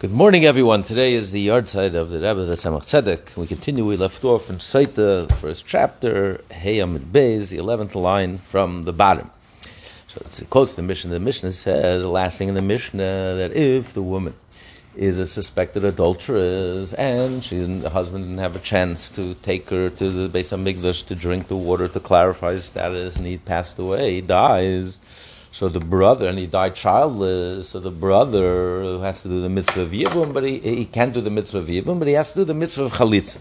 Good morning, everyone. Today is the yahrzeit of the Rebbe, the Tzemach Tzedek. We continue. We left off in Saita, the first chapter, Heyam Beis, the eleventh line from the bottom. So it quotes the Mishnah. The Mishnah says, the last thing in the Mishnah, that if the woman is a suspected adulteress and she the husband didn't have a chance to take her to the Beis Hamikdash to drink the water to clarify his status, and he passed away, he dies so the brother, and he died childless, so the brother who has to do the mitzvah of Yibum, but he, he can't do the mitzvah of Yibum, but he has to do the mitzvah of Chalitza.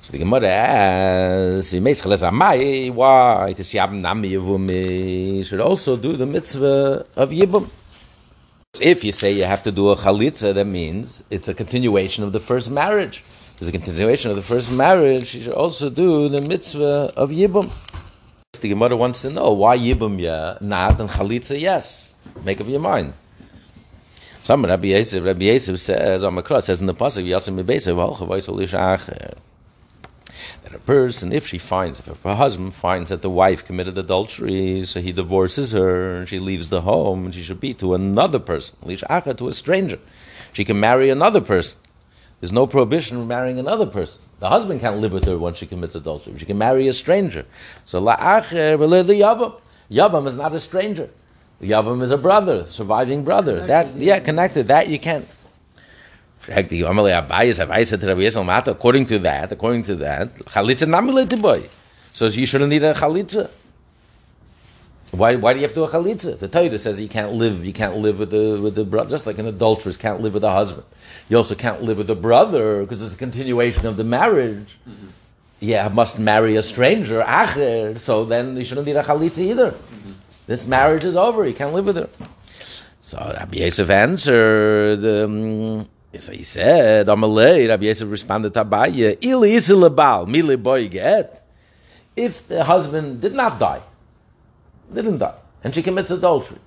So the Gemara asks, he makes Chalitza, Amai, why? To see Nami Yibum, should also do the mitzvah of Yibum. If you say you have to do a Chalitza, that means it's a continuation of the first marriage. It's a continuation of the first marriage, you should also do the mitzvah of Yibum. The Gemara wants to know why Yibum yeah, not and Chalitza yes. Make up your mind. Some Rabbi Yosef, Rabbi says on Makra says in the pasuk Yasim that a person, if she finds, if her husband finds that the wife committed adultery, so he divorces her and she leaves the home and she should be to another person, to a stranger. She can marry another person. There's no prohibition of marrying another person. The husband can't live with her once she commits adultery. She can marry a stranger. So la'acher yavam. Yavam is not a stranger. Yavam is a brother, surviving brother. That yeah, connected. That you can't. According to that, according to that, chalitza boy. So you shouldn't need a chalitza. Why, why do you have to do a chalitza? The Torah says you can't live, you can't live with the with the brother, just like an adulteress can't live with a husband. You also can't live with a brother because it's a continuation of the marriage. Mm-hmm. Yeah, must marry a stranger, acher. So then you shouldn't need a chalitza either. Mm-hmm. This marriage is over. You can't live with her. So Rabbi Yosef answered. Um, so he said, Amalei, Rabbi Yosef responded to Abaye, Ili isilabal, mili boy get. If the husband did not die, didn't die, and she commits adultery.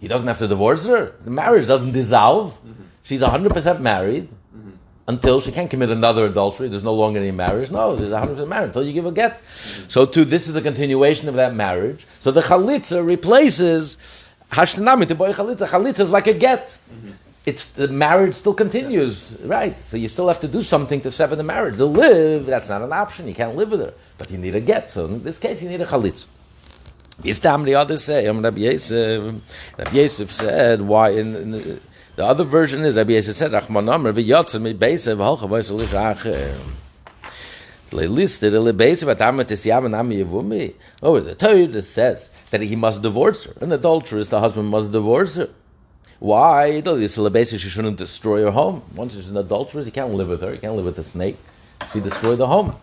He doesn't have to divorce her. The marriage doesn't dissolve. Mm-hmm. She's 100% married mm-hmm. until she can't commit another adultery. There's no longer any marriage. No, she's 100% married until you give a get. Mm-hmm. So, to this is a continuation of that marriage. So, the chalitza replaces hashtanami the boy chalitza. Chalitza is like a get. It's the marriage still continues, right? So you still have to do something to sever the marriage. To live, that's not an option. You can't live with her, but you need a get. So in this case, you need a chalitza. Is the the other say? Um, Rabbi Yosef, Rabbi Yosef said why in, in the, the, other version is Rabbi Yosef said Rachmanam Rabbi Yotzim mi Beisev halcha v'yisolish acher. Listed a Beisev atamet isyam and ami yevumi. Oh, the Torah says that he must divorce her. An adulteress, the husband must divorce her. Why? She shouldn't destroy her home. Once she's an adulteress, he can't live with her. He can't live with the snake. She destroyed the home.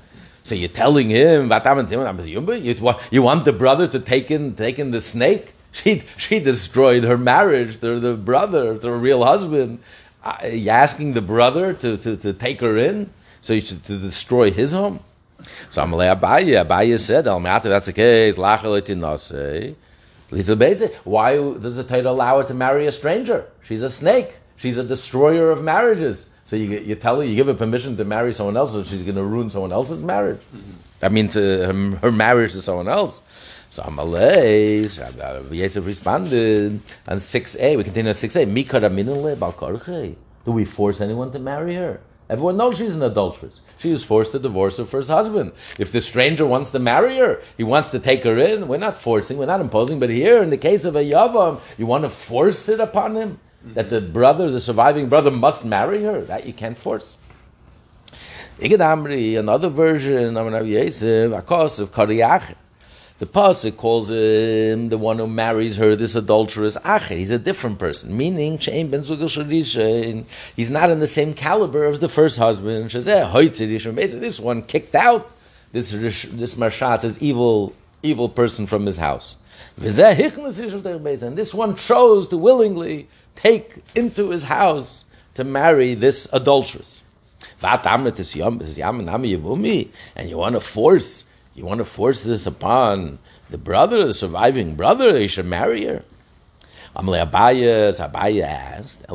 So you're telling him, you, want the brother to take in, take in the snake? She, she destroyed her marriage to the brother, to her real husband. Uh, you're asking the brother to, to, to take her in? So you should to destroy his home? So Amalei Abaye, Abaye said, that's the case, why does the Torah allow her to marry a stranger? She's a snake. She's a destroyer of marriages. So you, you tell her, you give her permission to marry someone else, so she's going to ruin someone else's marriage. Mm-hmm. That means uh, her, her, marriage to someone else. So Amalei, Yosef responded on 6a, we continue on 6a, Do we force anyone to marry her? Everyone knows she's an adulteress. She is forced to divorce her first husband. If the stranger wants to marry her, he wants to take her in. We're not forcing, we're not imposing. But here, in the case of a yavam, you want to force it upon him that the brother, the surviving brother, must marry her. That you can't force. Another version of Rabbi Yosef, Akos of Kariyach. The pasuk calls him the one who marries her, this adulterous acher. He's a different person, meaning he's not in the same caliber as the first husband. This one kicked out this this marshat, this evil evil person from his house. And this one chose to willingly take into his house to marry this adulteress. And you want to force, you want to force this upon the brother, the surviving brother, he should marry her. Amalei Abayas, Abaya asked,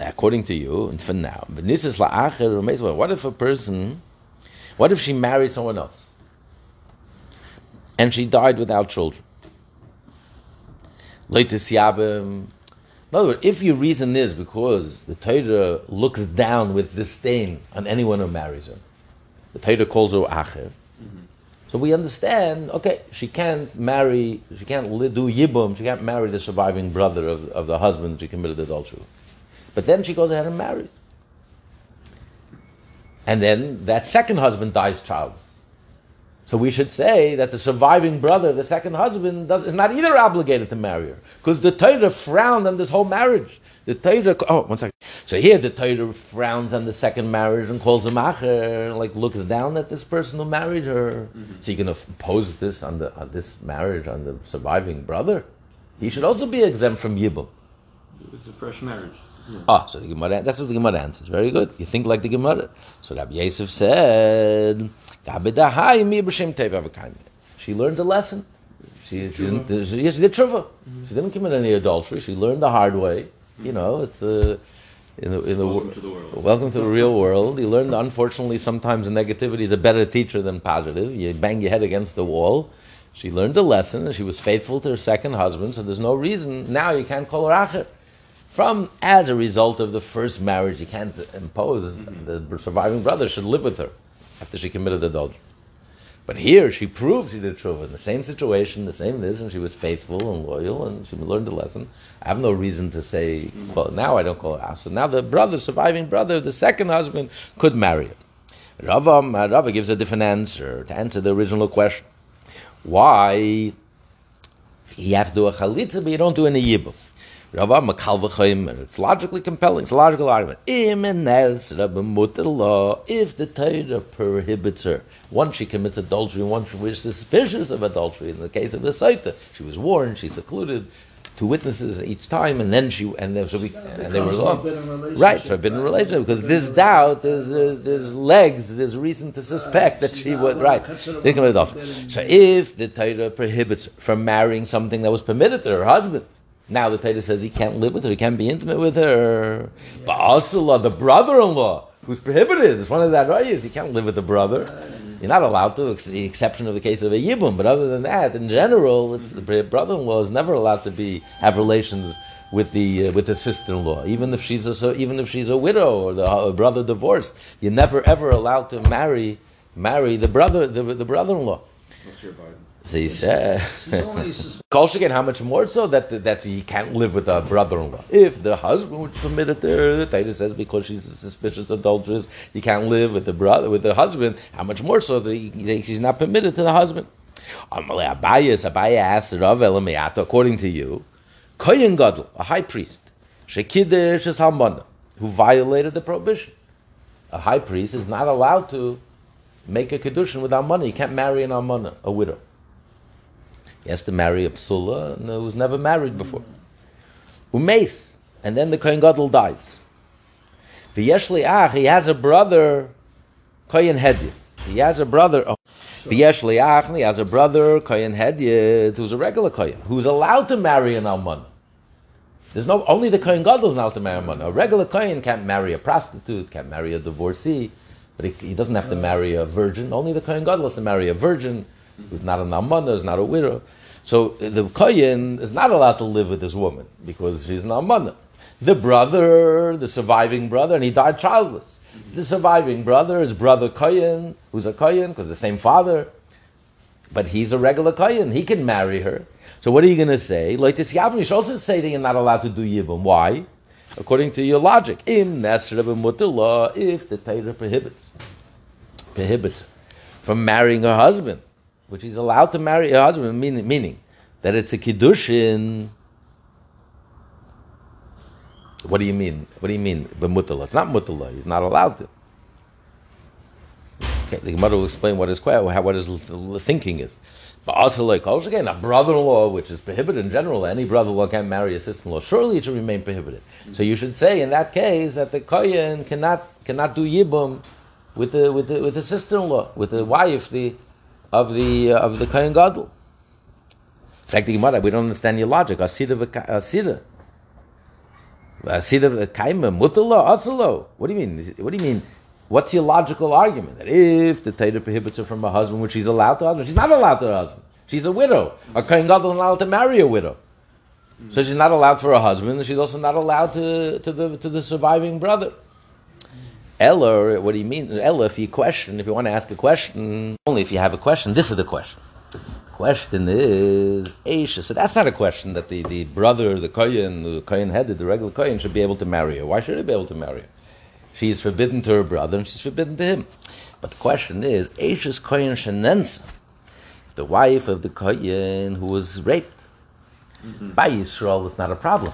according to you, and for now, what if a person, what if she married someone else? And she died without children. In um, In other words, if your reason is because the Torah looks down with disdain on anyone who marries her, the Torah calls her acher. Mm-hmm. So we understand, okay, she can't marry, she can't do yibum, she can't marry the surviving brother of, of the husband she committed adultery. But then she goes ahead and marries. And then that second husband dies childless. So we should say that the surviving brother, the second husband, does, is not either obligated to marry her. Because the Torah frowned on this whole marriage. The Torah, oh, one second. So here the Torah frowns on the second marriage and calls him acher, like looks down at this person who married her. So you can impose this on, the, on this marriage on the surviving brother? He should also be exempt from Yibum. It's a fresh marriage. Ah, so the Gemara, that's what the Gemara answers. Very good. You think like the Gemara. So Rabbi Yosef said, she learned a lesson. She, she, didn't, she, she did tshuva. She didn't commit any adultery. She learned the hard way. You know, it's uh, in the in the, Welcome wor- to the world. welcome to the real world. You learn, unfortunately, sometimes negativity is a better teacher than positive. You bang your head against the wall. She learned a lesson, and she was faithful to her second husband. So there's no reason now you can't call her acher. From as a result of the first marriage, you can't impose the surviving brother should live with her after she committed adultery. But here she proved she did tshuva in the same situation, the same this, and she was faithful and loyal, and she learned the lesson. I have no reason to say, well, now I don't call her asa. Now the brother, surviving brother, the second husband, could marry her. Rava, Rava gives a different answer to answer the original question. Why you have to do a chalitza, but you don't do any yibum? Rava makal v'choyim, and it's logically compelling. It's a logical argument. Im enes Rabbi mutar if the Torah prohibits her, once she commits adultery, once she was suspicious of adultery. In the case of the Saita, she was warned, she's secluded, two witnesses each time, and then she and then so we and they were long. Right, forbidden relationship because there's doubt, there's, there's, there's legs, there's reason to suspect that she's she was right. They committed adultery. So if the Torah prohibits from marrying something that was permitted to her husband, now the Torah says he can't live with her, he can't be intimate with her. But also the brother-in-law, who's prohibited, it's one of that rayas, he can't live with the brother. You're not allowed to, the exception of the case of a yibum. But other than that, in general, it's the brother-in-law is never allowed to be have relations with the uh, with the sister-in-law, even if she's a even if she's a widow or the uh, brother divorced. You're never ever allowed to marry marry the brother the, the brother-in-law. What's your? So he said. She's only sus- Kol Sheken, how much more so that that he can't live with a brother-in-law? If the husband would permit it there, the Torah says because she's a suspicious adulteress, he can't live with the brother with the husband. How much more so that he, that she's not permitted to the husband? Um, Abaya asked Rav according to you, Kohen Gadol, a high priest, Shekidesh almana, who violated the prohibition. A high priest is not allowed to make a kedushin without money. He can't marry an almana, a widow. He has to marry a psula who's never married before. Umeis, and then the Kohen Gadol dies. V'yesh li'ach, he has a brother, Kohen Hedyot. He has a brother, oh, V'yesh li'ach, he has a brother, Kohen Hedyot, who's a regular Kohen, who's allowed to marry an almana. There's no, only the Kohen Gadol is allowed to marry a almana. A regular Kohen can't marry a prostitute, can't marry a divorcee, but he, he doesn't have to marry a virgin. Only the Kohen Gadol has to marry a virgin who's not an almana, who's not a widow. So the Kohen is not allowed to live with this woman because she's an almana. The brother, the surviving brother, and he died childless. The surviving brother is brother Kohen, who's a Kohen because the same father, but he's a regular Kohen. He can marry her. So what are you going to say? Like this Yavim, you should also say that you're not allowed to do Yibum. Why? According to your logic, im if the Torah prohibits prohibits from marrying her husband, which he's allowed to marry her husband, meaning, meaning that it's a kiddushin. What do you mean? What do you mean b'mutala? It's not mutala. He's not allowed to. Okay, the Gemara will explain what his what his thinking is. But also, like also again, a brother-in-law, which is prohibited in general, any brother-in-law can't marry a sister-in-law. Surely it should remain prohibited. So you should say in that case that the kohen cannot cannot do yibum with the with the with the sister-in-law, with the wife the of the uh, of the kohen gadol. In fact, the Gemara, we don't understand your logic. Asida asida. Asida kaima mutala asalo. What do you mean? What do you mean? What's your logical argument? That if the Torah prohibits her from her husband, which she's allowed to her husband, she's not allowed to her husband. She's a widow. A kohen gadol is allowed to marry a widow. So she's not allowed for her husband, and she's also not allowed to, to, the, to the surviving brother. Ella, what do you mean? Ella, if you question, if you want to ask a question, only if you have a question, this is the question. Question is, Aisha. So that's not a question that the, the brother, the Kohen, the Kohen Hedyot, the regular Kohen, should be able to marry her. Why should he be able to marry her? She's forbidden to her brother, and she's forbidden to him. But the question is, Aisha's Kohen Shenensa, the wife of the Kohen who was raped, by Yisrael, it's not a problem.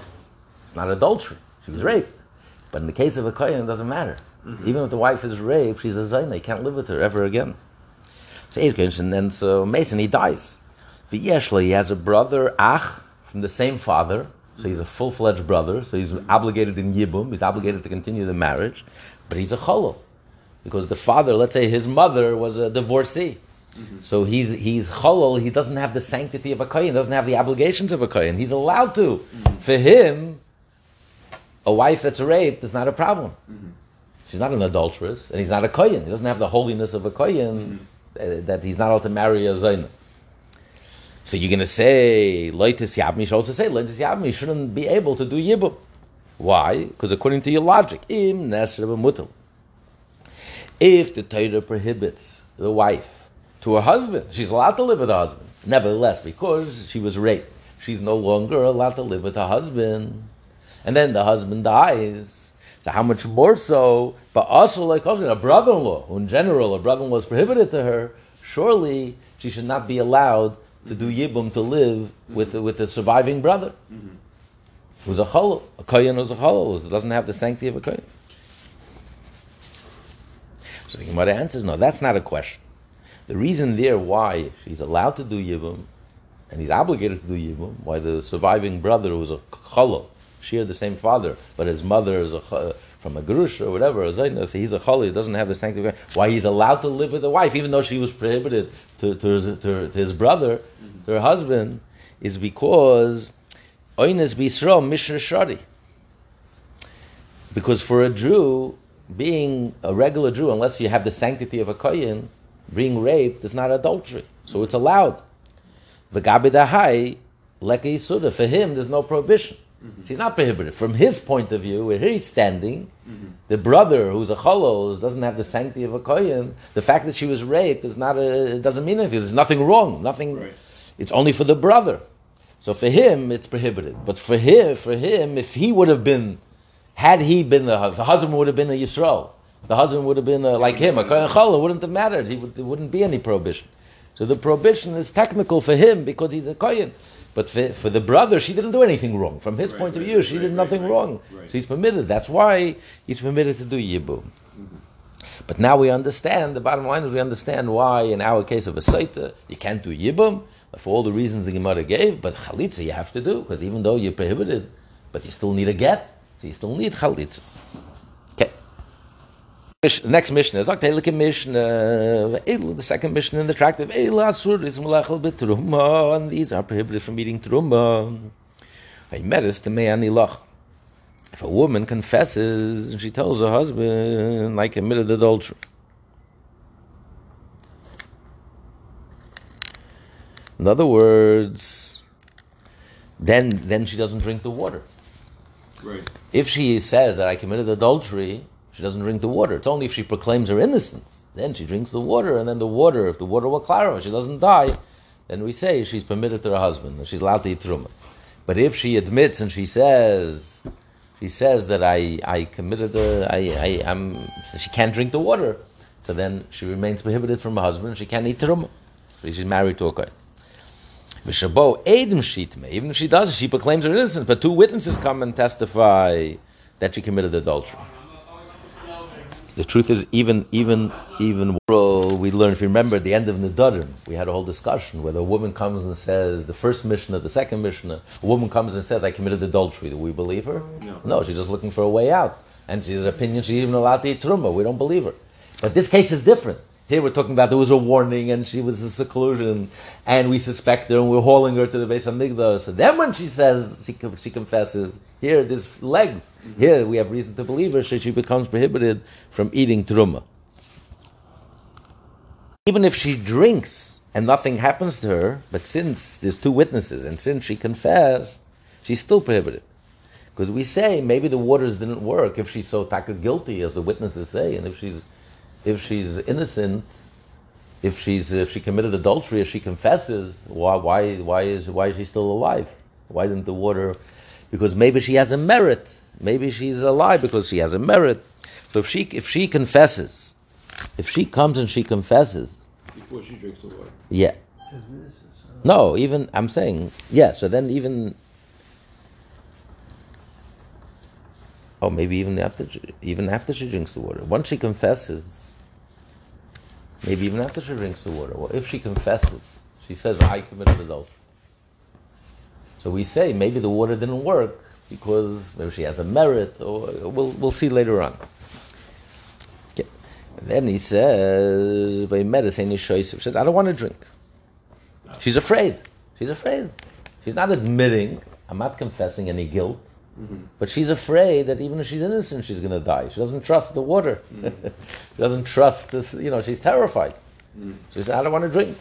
It's not adultery. She was raped. But in the case of a Kohen, it doesn't matter. Even if the wife is raped, she's a Zaina. You can't live with her ever again. So and then so Mason, he dies. V'yeshla, he has a brother, Ach, from the same father. So he's a full-fledged brother. So he's obligated in Yibum. He's obligated to continue the marriage. But he's a Cholol. Because the father, let's say his mother was a divorcee. Mm-hmm. So he's he's cholol. He doesn't have the sanctity of a kohen. Doesn't have the obligations of a kohen. He's allowed to. Mm-hmm. For him, a wife that's raped is not a problem. Mm-hmm. She's not an adulteress, and he's not a kohen. He doesn't have the holiness of a kohen uh, that he's not allowed to marry a zayna. So you're going to say loitis yabmi. Should also say loitis yabmi shouldn't be able to do yibum. Why? Because according to your logic, im mutal. If the Torah prohibits the wife to her husband. She's allowed to live with her husband. Nevertheless, because she was raped, she's no longer allowed to live with her husband. And then the husband dies. So how much more so? But also like a brother-in-law, who in general a brother-in-law is prohibited to her, surely she should not be allowed to do yibum to live with with the surviving brother, mm-hmm. who's a cholol, a kohen who's a cholol, who doesn't have the sanctity of a kohen. So the Gemara answers, no, that's not a question. The reason there why she's allowed to do Yibum, and he's obligated to do Yibum, why the surviving brother who was a Cholo, shared the same father, but his mother is a, uh, from a Gerush or whatever, so he's a Cholo, he doesn't have the sanctity, why he's allowed to live with a wife, even though she was prohibited to, to, his, to, to his brother, to her husband, is because Oines Bisro Mishra Shari. Because for a Jew, being a regular Jew, unless you have the sanctity of a Kohen, being raped is not adultery, so it's allowed. The gabidahai leka yisuda. For him, there's no prohibition. Mm-hmm. She's not prohibited. From his point of view, where he's standing, mm-hmm. the brother who's a cholos doesn't have the sanctity of a kohen. The fact that she was raped is not a, it doesn't mean anything. There's nothing wrong. Nothing. Right. It's only for the brother. So for him, it's prohibited. But for him, for him, if he would have been, had he been the, the husband would have been a Yisrael the husband would have been uh, like him, a kohen challah, wouldn't have mattered. He would, there wouldn't be any prohibition. So the prohibition is technical for him because he's a kohen. But for, for the brother, she didn't do anything wrong. From his right, point of view, she right, did nothing wrong. So he's permitted. That's why he's permitted to do yibum. Mm-hmm. But now we understand, the bottom line is we understand why, in our case of a Saita, you can't do Yibum, for all the reasons the Gemara gave, but Chalitza you have to do, because even though you're prohibited, but you still need a get, so you still need Chalitza. Next Mishnah is okay. Look at Mishnah. The second Mishnah in the tract of Betruma, and these are prohibited from eating truma. I met us to me anilach. If a woman confesses and she tells her husband, "I committed adultery," in other words, then then she doesn't drink the water. Right. If she says that I committed adultery she doesn't drink the water. It's only if she proclaims her innocence. Then she drinks the water, and then the water, if the water will clarify, she doesn't die, then we say she's permitted to her husband, and she's allowed to eat truma. But if she admits and she says, she says that I, I committed the, I, I, am, she can't drink the water, so then she remains prohibited from her husband, she can't eat truma. So she's married to a kohen. Even if she does, she proclaims her innocence, but two witnesses come and testify that she committed adultery. The truth is, even even even world we learn. If you remember, at the end of Nedarim, we had a whole discussion whether a woman comes and says the first Mishnah, the second Mishnah, a woman comes and says, "I committed adultery." Do we believe her? No. No, she's just looking for a way out, and she's opinion she's even allowed to eat truma. We don't believe her. But this case is different. Here we're talking about there was a warning and she was in seclusion and we suspect her and we're hauling her to the Beis Hamikdash. So then when she says, she, she confesses, here there's legs. Here we have reason to believe her so she becomes prohibited from eating truma. Even if she drinks and nothing happens to her, but since there's two witnesses and since she confessed, she's still prohibited. Because we say maybe the waters didn't work if she's so taka guilty, as the witnesses say, and if she's if she's innocent, if she's if she committed adultery, if she confesses, why why why is why is she still alive? Why didn't the water? Because maybe she has a merit. Maybe she's alive because she has a merit. So if she if she confesses, if she comes and she confesses, Before she drinks the water. yeah. No, even I'm saying yeah. So then even oh maybe even after even after she drinks the water, once she confesses, maybe even after she drinks the water, well, if she confesses, she says I committed adultery. So we say maybe the water didn't work because maybe she has a merit, or we'll we'll see later on. Okay. Then he says, "By medicine, he says, I don't want to drink." She's afraid. She's afraid. She's not admitting. I'm not confessing any guilt. Mm-hmm. But she's afraid that even if she's innocent, she's going to die. She doesn't trust the water. Mm-hmm. she doesn't trust this. You know, she's terrified. Mm-hmm. She says, I don't want to drink.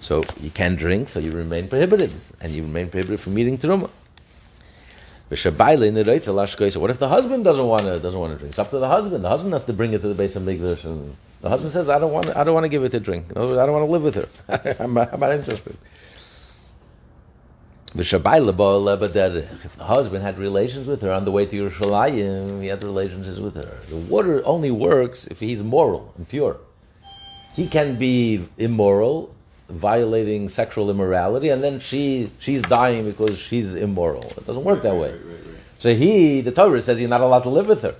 So you can't drink, so you remain prohibited. And you remain prohibited from eating truma. So what if the husband doesn't want to doesn't want to drink? It's up to the husband. The husband has to bring it to the Beis Hamikdash, and the husband says, "I don't want. I don't want to give it to drink. In other words, I don't want to live with her. I'm, not, I'm not interested." If the husband had relations with her on the way to Yerushalayim, he had relations with her. The water only works if he's moral and pure. He can be immoral, violating sexual immorality, and then she she's dying because she's immoral. It doesn't work that way. Right, right, right. So he, the Torah says, you're not allowed to live with her.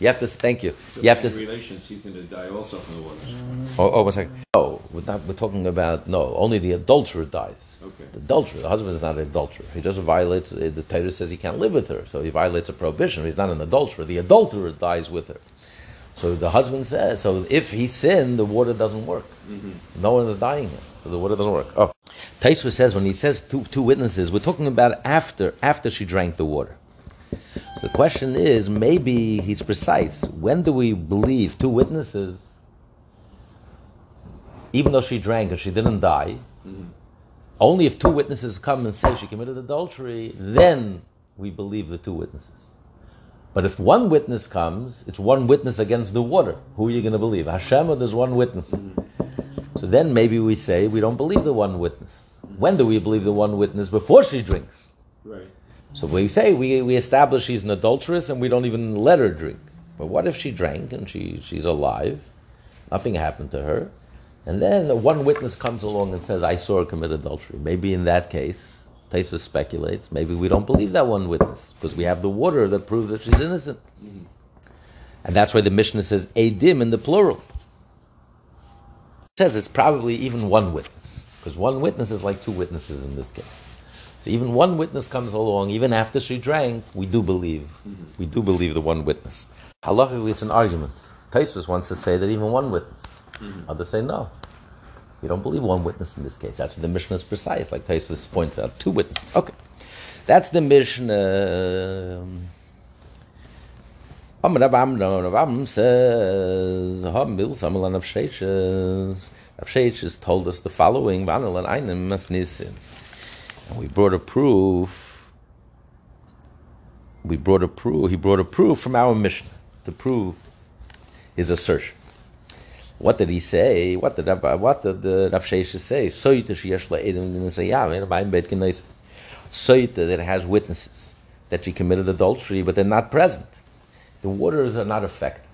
You have to. Thank you. So You have to. relations, he's going to die also from the water. Oh, oh, one second. No, we're not. We're talking about no. Only the adulterer dies. Okay. The adulterer. The husband is not an adulterer. He just violates. The Torah says he can't live with her, so he violates a prohibition. He's not an adulterer. The adulterer dies with her. So the husband says. So if he sinned, the water doesn't work. Mm-hmm. No one is dying. here, So the water doesn't work. Oh, Taisva says when he says two two witnesses, we're talking about after after she drank the water. So the question is, maybe he's precise. When do we believe two witnesses, even though she drank and she didn't die? Mm-hmm. Only if two witnesses come and say she committed adultery, then we believe the two witnesses. But if one witness comes, it's one witness against the water. Who are you going to believe? Hashem or there's one witness? So then maybe we say we don't believe the one witness. When do we believe the one witness? Before she drinks. Right. So we say we, we establish she's an adulteress and we don't even let her drink. But what if she drank and she, she's alive? Nothing happened to her. And then the one witness comes along and says, I saw her commit adultery. Maybe in that case, Taisa speculates, maybe we don't believe that one witness because we have the water that proves that she's innocent. Mm-hmm. And that's why the Mishnah says Adim in the plural. It says it's probably even one witness because one witness is like two witnesses in this case. So even one witness comes along, even after she drank, we do believe. Mm-hmm. We do believe the one witness. Halachically, it's an argument. Taisvus wants to say that even one witness. Mm-hmm. Others say no. We don't believe one witness in this case. That's the Mishnah is precise, like Taisvus points out. Two witnesses. Okay. That's the Mishnah. Am Rav says, Rav told us the following. And we brought a proof. We brought a proof. He brought a proof from our Mishnah to prove his assertion. What did he say? What did what did the Rav Sheshes say? Soita sheyesh la'edim l'nisayam, in a Beit Knesset. Soita that has witnesses that she committed adultery, but they're not present. The waters are not effective.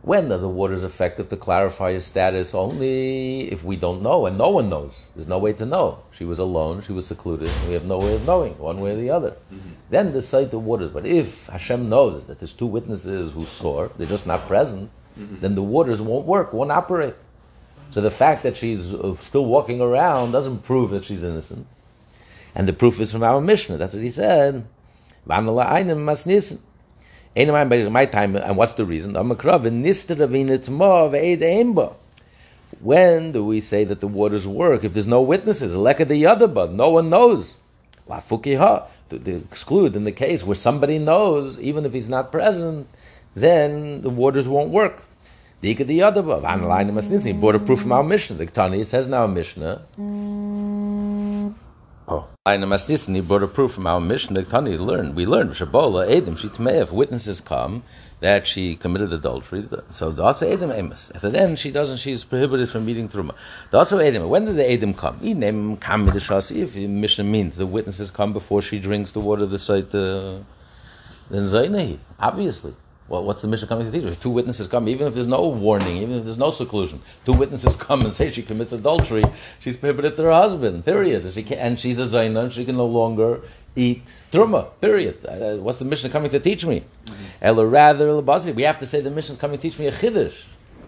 When are the waters effective to clarify his status? Only if we don't know, and no one knows. There's no way to know. She was alone, she was secluded, we have no way of knowing, one way or the other. Mm-hmm. Then decide the waters. But if Hashem knows that there's two witnesses who saw, they're just not present, then the waters won't work, won't operate. So the fact that she's uh, still walking around doesn't prove that she's innocent. And the proof is from our Mishnah. That's what he said. My time, and what's the reason? When do we say that the waters work if there's no witnesses? Leka the yadaba, no one knows. To, to exclude in the case where somebody knows, even if he's not present, then the waters won't work. Dika the yadaba, vanalaina masnisin. Brought a proof from our Mishnah. The Tani, it says in our Mishnah. Mm. Oh, Eine Masnissen, he brought a proof from our Mishnah The Tani learned. We learned, Shabola, Edom, she if witnesses come that she committed adultery. So the also Edom Amos. So then she doesn't, she's prohibited from eating Truma. The also Edom, when did the Edom come? If Mishnah means the witnesses come before she drinks the water of the site, then Zainahi, obviously. Well, what's the Mishnah coming to teach? If two witnesses come, even if there's no warning, even if there's no seclusion, two witnesses come and say she commits adultery, she's prohibited to her husband, period. She can, and she's a Zaina, and she can no longer eat truma, period. Uh, what's the Mishnah coming to teach me? Mm-hmm. rather, we have to say the Mishnah is coming to teach me a chiddush,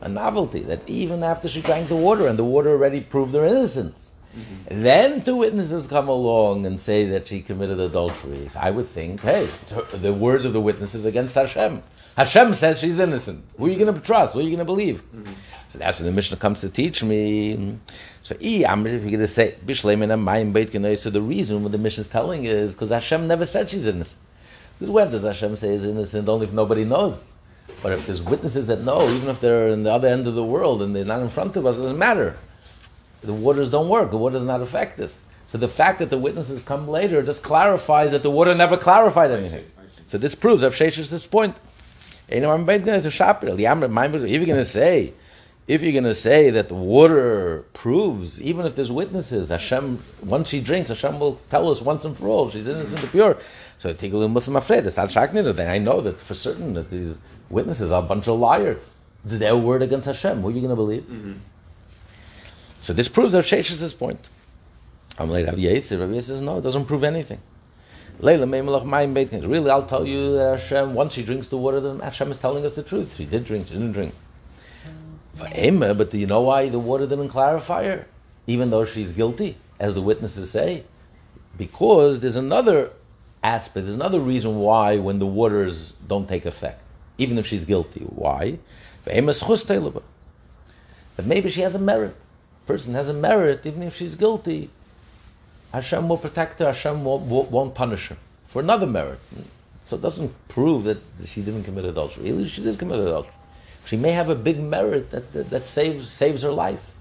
a novelty, that even after she drank the water, and the water already proved her innocence, Mm-hmm. Then two witnesses come along and say that she committed adultery. I would think, hey, the words of the witnesses against Hashem. Hashem says she's innocent. Who are you going to trust? Who are you going to believe? Mm-hmm. So that's when the Mishnah comes to teach me. So, I'm going to say, so the reason what the Mishnah is telling is because Hashem never said she's innocent. Because when does Hashem say is innocent? Only if nobody knows. But if there's witnesses that know, even if they're in the other end of the world and they're not in front of us, it doesn't matter. The waters don't work. The water is not effective. So the fact that the witnesses come later just clarifies that the water never clarified anything. So this proves Rav Shesh's point. If you're going to say, if you're going to say that water proves, even if there's witnesses, Hashem, once she drinks, Hashem will tell us once and for all she's innocent and pure. So Tigalim Muslim afraid. It's not shaknir. Then I know that for certain that these witnesses are a bunch of liars. It's their word against Hashem. Who are you going to believe? Mm-hmm. So this proves Rav Shesh's point. I'm like Rav Yisrael. Rav Yisrael says no, it doesn't prove anything. Really, I'll tell you that Hashem, once she drinks the water, then Hashem is telling us the truth. She did drink, she didn't drink. But do you know why the water didn't clarify her? Even though she's guilty, as the witnesses say. Because there's another aspect, there's another reason why when the waters don't take effect, even if she's guilty. Why? That maybe she has a merit. person has a merit, even if she's guilty, Hashem will protect her, Hashem won't, won't punish her for another merit. So it doesn't prove that she didn't commit adultery. Really, she did commit adultery. She may have a big merit that, that, that, saves, saves her life.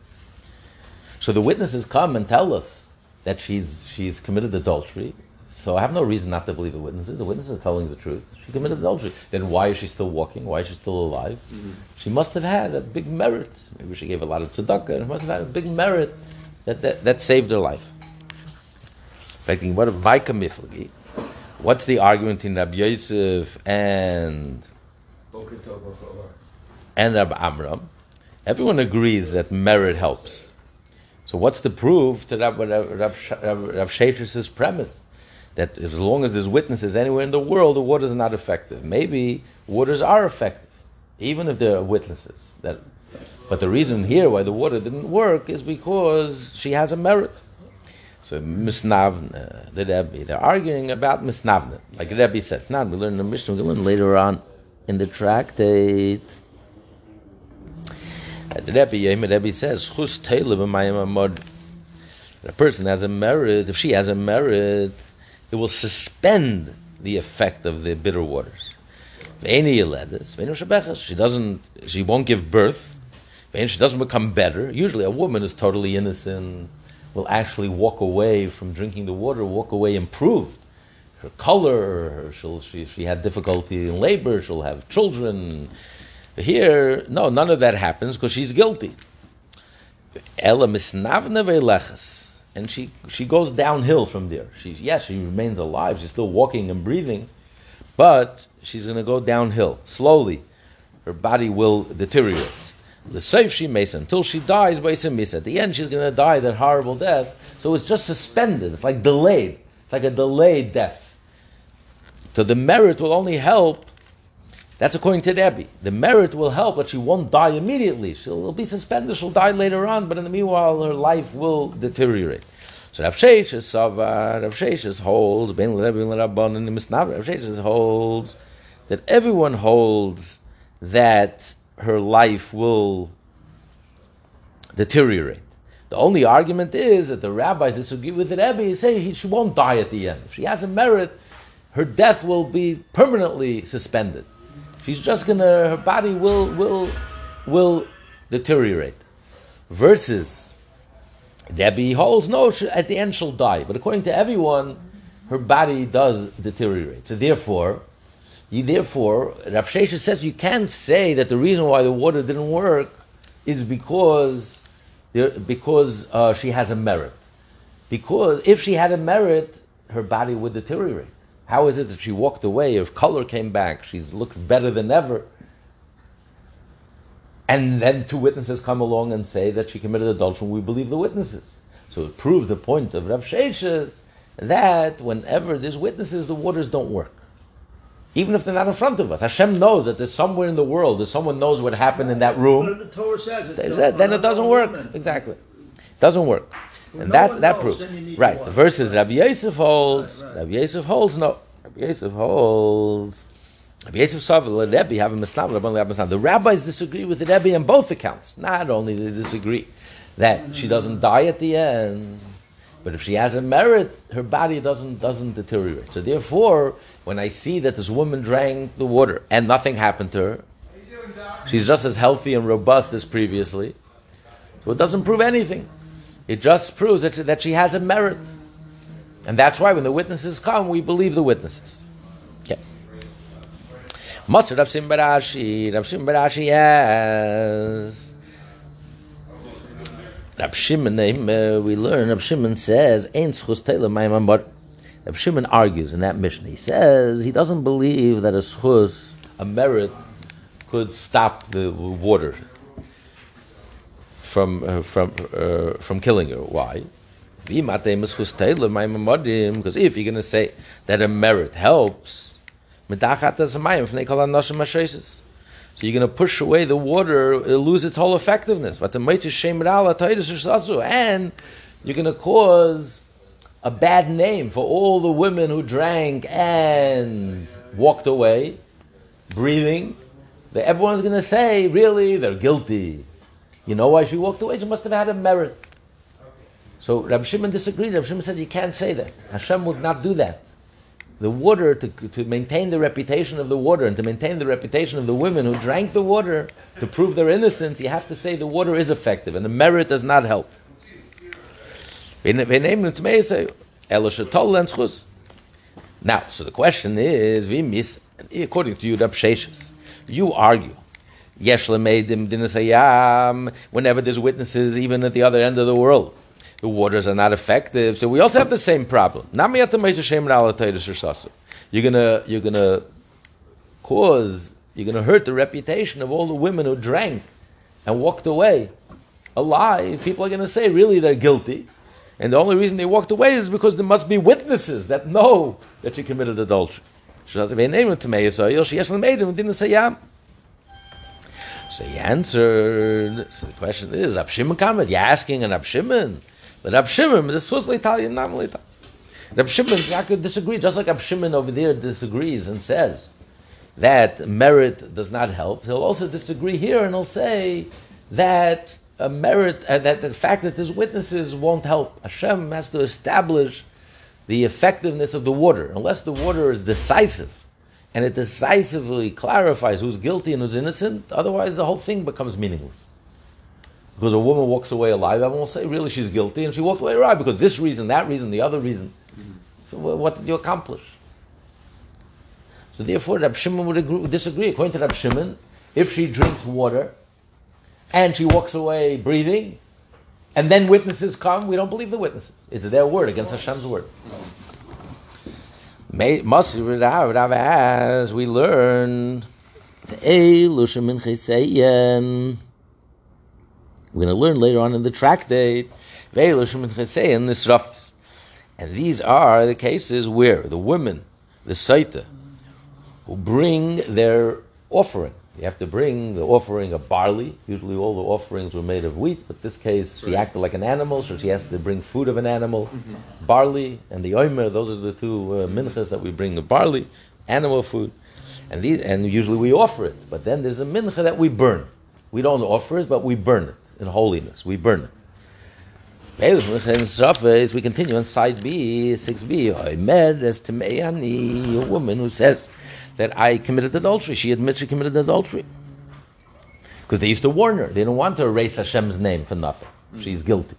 So the witnesses come and tell us that she's, she's committed adultery. So I have no reason not to believe the witnesses. The witnesses are telling the truth. She committed adultery. Then why is she still walking? Why is she still alive? Mm-hmm. She must have had a big merit. Maybe she gave a lot of tzedakah. She must have had a big merit that, that, that saved her life expecting what Vaika Miflagi. What's the argument in Rabbi Yosef and and Rabbi Amram? Everyone agrees that merit helps. So what's the proof to Rabbi, Rabbi premise? That as long as there's witnesses anywhere in the world, the waters are not effective. Maybe waters are effective, even if there are witnesses. That, but the reason here why the water didn't work is because she has a merit. So Misnavna, uh, the Rebbe, they're arguing about Misnavna. Like Rebbe said, now we learn the Mishnah, we learn later on in the tractate. The Rebbe, the Rebbe says, Chus a person has a merit, if she has a merit, it will suspend the effect of the bitter waters. She doesn't, she won't give birth. She doesn't become better. Usually a woman is totally innocent will actually walk away from drinking the water, walk away improved. Her color, she'll, she, she had difficulty in labor, she'll have children. Here, no, none of that happens because she's guilty. Ella misnavne ve'leches. And she, she goes downhill from there. She, yes, she remains alive, she's still walking and breathing, but she's going to go downhill slowly. Her body will deteriorate. The safe she makes until she dies by miss. At the end, she's going to die that horrible death. So it's just suspended. It's like delayed. It's like a delayed death. So the merit will only help. That's according to Rebbe. The merit will help, but she won't die immediately. She'll be suspended. She'll die later on, but in the meanwhile, her life will deteriorate. So Rav Sheshes Savar, Rav Sheshes holds, Ben Rebbe Rabban and Rav Sheshes holds that everyone holds that her life will deteriorate. The only argument is that the rabbis disagree with the Rebbe, say she won't die at the end. If she has a merit, her death will be permanently suspended. She's just gonna, her body will, will, will deteriorate. Versus Rebbe holds no. She, at the end, she'll die. But according to everyone, her body does deteriorate. So therefore, you therefore, Rav Shesha says you can't say that the reason why the water didn't work is because there, because uh, she has a merit. Because if she had a merit, her body would deteriorate. How is it that she walked away? Her color came back. She's looked better than ever. And then two witnesses come along and say that she committed adultery. We believe the witnesses. So it proves the point of Rav Sheshes that whenever there's witnesses, the waters don't work. Even if they're not in front of us. Hashem knows that there's somewhere in the world, that someone knows what happened in that room. The Torah says, it's Then then it doesn't work. women. Exactly. Doesn't work. When And no that, that knows, proves. then you need Right. The verse is Rabbi Yosef holds. Right, right. Rabbi Yosef holds. No. Rabbi Yosef holds. Rabbi Yosef Savel, the Rebbe, have a misnah, Rabbi have a misnah. The rabbis disagree with the Rebbe on both accounts. Not only do they disagree that she doesn't die at the end, but if she has a merit, her body doesn't doesn't deteriorate. So therefore, when I see that this woman drank the water and nothing happened to her, she's just as healthy and robust as previously. So it doesn't prove anything. It just proves that she, that she has a merit. And that's why when the witnesses come, we believe the witnesses. Okay. Rav Sim Rav Sim yes. Rav Shimon, uh, we learn, Rav Shimon says, Ein schus bar. Rav Shimon argues in that Mishnah. He says he doesn't believe that a schus, a merit, could stop the water from uh, from uh, from killing her. Why? Because if you're going to say that a merit helps, so you're going to push away the water, it'll lose its whole effectiveness. But the and you're going to cause a bad name for all the women who drank and walked away, breathing. That everyone's going to say, really, they're guilty. You know why she walked away? She must have had a merit. So Rabbi Shimon disagrees. Rabbi Shimon says you can't say that. Hashem would not do that. The water, to, to maintain the reputation of the water and to maintain the reputation of the women who drank the water, to prove their innocence, you have to say the water is effective and the merit does not help. Now, so the question is, we miss, according to you, Rabbi Sheshes, you argue. Whenever there's witnesses, even at the other end of the world, the waters are not effective. So we also have the same problem. You're gonna you're gonna cause you're gonna hurt the reputation of all the women who drank and walked away alive. People are gonna say really they're guilty. And the only reason they walked away is because there must be witnesses that know that she committed adultery. So he answered. So the question is, Rab Shimon? You're asking an Rab but Rab Shimon, this was Italian, not Italian. Rab Shimon could disagree, just like Rab Shimon over there disagrees and says that merit does not help. He'll also disagree here, and he'll say that a merit, uh, that the fact that there's witnesses won't help. Hashem has to establish the effectiveness of the water, unless the water is decisive and it decisively clarifies who's guilty and who's innocent, otherwise the whole thing becomes meaningless. Because a woman walks away alive, everyone will say, really, she's guilty, and she walked away alive because this reason, that reason, the other reason. So what did you accomplish? So therefore, Rab Shimon would, agree, disagree. According to Rab Shimon, if she drinks water and she walks away breathing, and then witnesses come, we don't believe the witnesses. It's their word against Hashem's word. Must Rav as we learn. We're going to learn later on in the tractate min Cheseyen Nisrafis. And these are the cases where the women, the Saita, who bring their offering. You have to bring the offering of barley. Usually all the offerings were made of wheat, but this case she acted like an animal, so she has to bring food of an animal. Barley and the oimer, those are the two uh, minchas that we bring of barley, animal food. And, these, and usually we offer it, but then there's a mincha that we burn. We don't offer it, but we burn it in holiness. We burn it. In Surface, we continue on side B, 6b. Oimer as Timeyani, a woman who says that I committed adultery. She admits she committed adultery. Because they used to warn her. They didn't want to erase Hashem's name for nothing. She's guilty.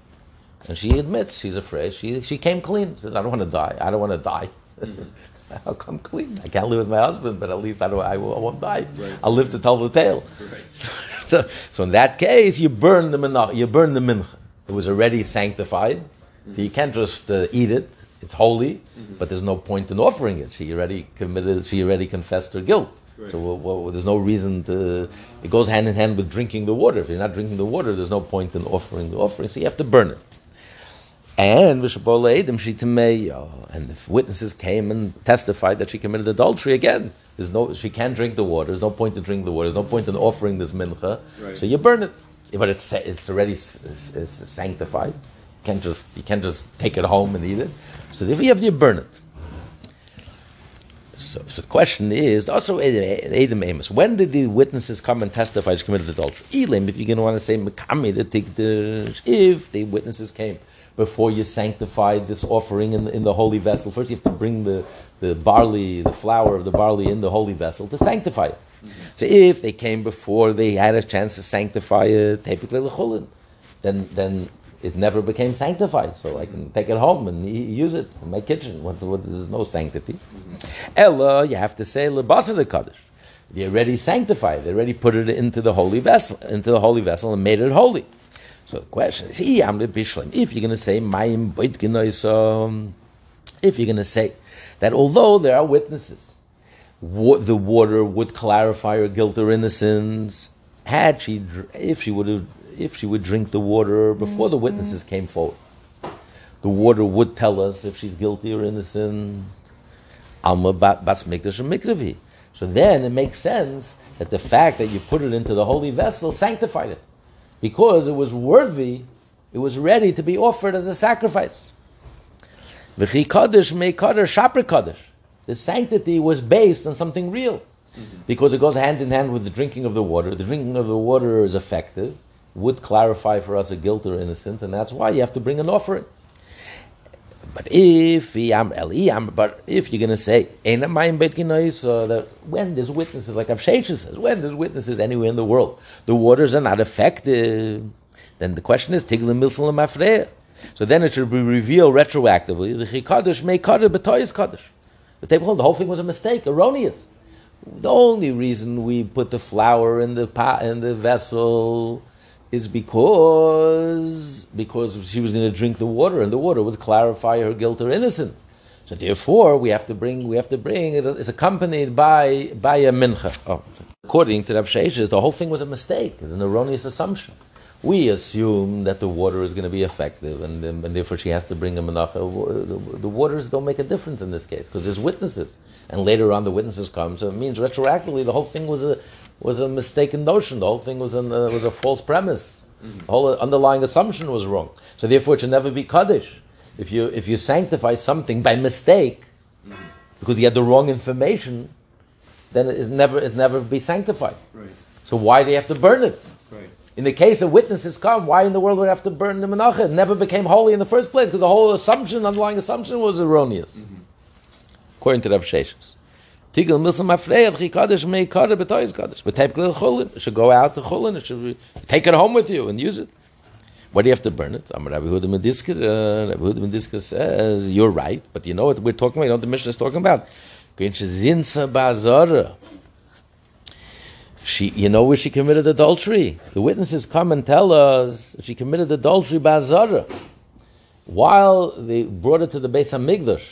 And she admits she's afraid. She, she came clean. She said, I don't want to die. I don't want to die. Mm-hmm. I'll come clean. I can't live with my husband, but at least I, don't, I won't die. Right. I'll live to tell the tale. Right. So, so in that case, you burn the mincha, you burn the mincha. It was already sanctified, so you can't just uh, eat it. It's holy, but there's no point in offering it. She already committed. She already confessed her guilt. Right. So well, well, there's no reason to. It goes hand in hand with drinking the water. If you're not drinking the water, there's no point in offering the offering. So you have to burn it. And tameyo. Oh, and if witnesses came and testified that she committed adultery again, there's no she can't drink the water. There's no point in drinking the water. There's no point in offering this mincha. Right. So you burn it. But it's it's already it's, it's sanctified. You can't just you can't just take it home and eat it. So if you have to burn it. So, so the question is also Adam Amos. When did the witnesses come and testify she committed adultery? Elim, if you're going to want to say Mekami, the tik- if the witnesses came before you sanctify this offering in the, in the holy vessel, first you have to bring the, the barley, the flour of the barley in the holy vessel to sanctify it. So if they came before they had a chance to sanctify it, typically lechulin, then then it never became sanctified. So I can take it home and use it in my kitchen. What, what, there's no sanctity. Ella, you have to say lebasa the kaddish. They already sanctified. They already put it into the holy vessel, into the holy vessel, and made it holy. So the question is, "Hi, am le bishlim." if you're going to say mayim if you're going to say that although there are witnesses, the water would clarify her guilt or innocence, had she, if she would have, if she would drink the water before the mm-hmm. witnesses came forward, the water would tell us if she's guilty or innocent. Alma bas mikdash and. So then it makes sense that the fact that you put it into the holy vessel sanctified it, because it was worthy, it was ready to be offered as a sacrifice. V'chi kaddish me kaddish shaper kaddish. The sanctity was based on something real, mm-hmm. because it goes hand in hand with the drinking of the water. The drinking of the water is effective, would clarify for us a guilt or innocence, and that's why you have to bring an offering. But if but if you're going to say that when there's witnesses, like Avshesha says, when there's witnesses anywhere in the world, the waters are not effective. Then the question is tiglim milsalam. So then it should be revealed retroactively. The chikadosh may kaddish betoyis kaddish. The table hold the whole thing was a mistake, erroneous. The only reason we put the flour in the pot in the vessel is because because she was going to drink the water, and the water would clarify her guilt or innocence. So therefore, we have to bring we have to bring it is accompanied by by a mincha. Oh, according to Rav Sheshes, the whole thing was a mistake. It's an erroneous assumption. We assume that the water is going to be effective, and, and therefore she has to bring a menacha. The, the waters don't make a difference in this case because there's witnesses, and later on the witnesses come. So it means retroactively the whole thing was a was a mistaken notion. The whole thing was an, uh, was a false premise. Mm-hmm. The whole underlying assumption was wrong. So therefore, it should never be kaddish. If you if you sanctify something by mistake mm-hmm. because you had the wrong information, then it never it never be sanctified. Right, So why do you have to burn it? right. In the case of witnesses come, why in the world would I have to burn the menacha? It never became holy in the first place because the whole assumption, underlying assumption, was erroneous. Mm-hmm. According to Rav Sheshes. Tigel milsam afreyat chikadosh mei kader b'toyis kadosh. But type glil chulin. It should go out to chulin. It should take it home with you and use it. Why do you have to burn it? I'm Rabbi Huda Medisker. Uh, Rabbi Huda Medisker says you're right, but you know what we're talking about. You know what the Mishnah is talking about. She, you know where she committed adultery. The witnesses come and tell us she committed adultery bazara. While they brought her to the Beis Hamikdash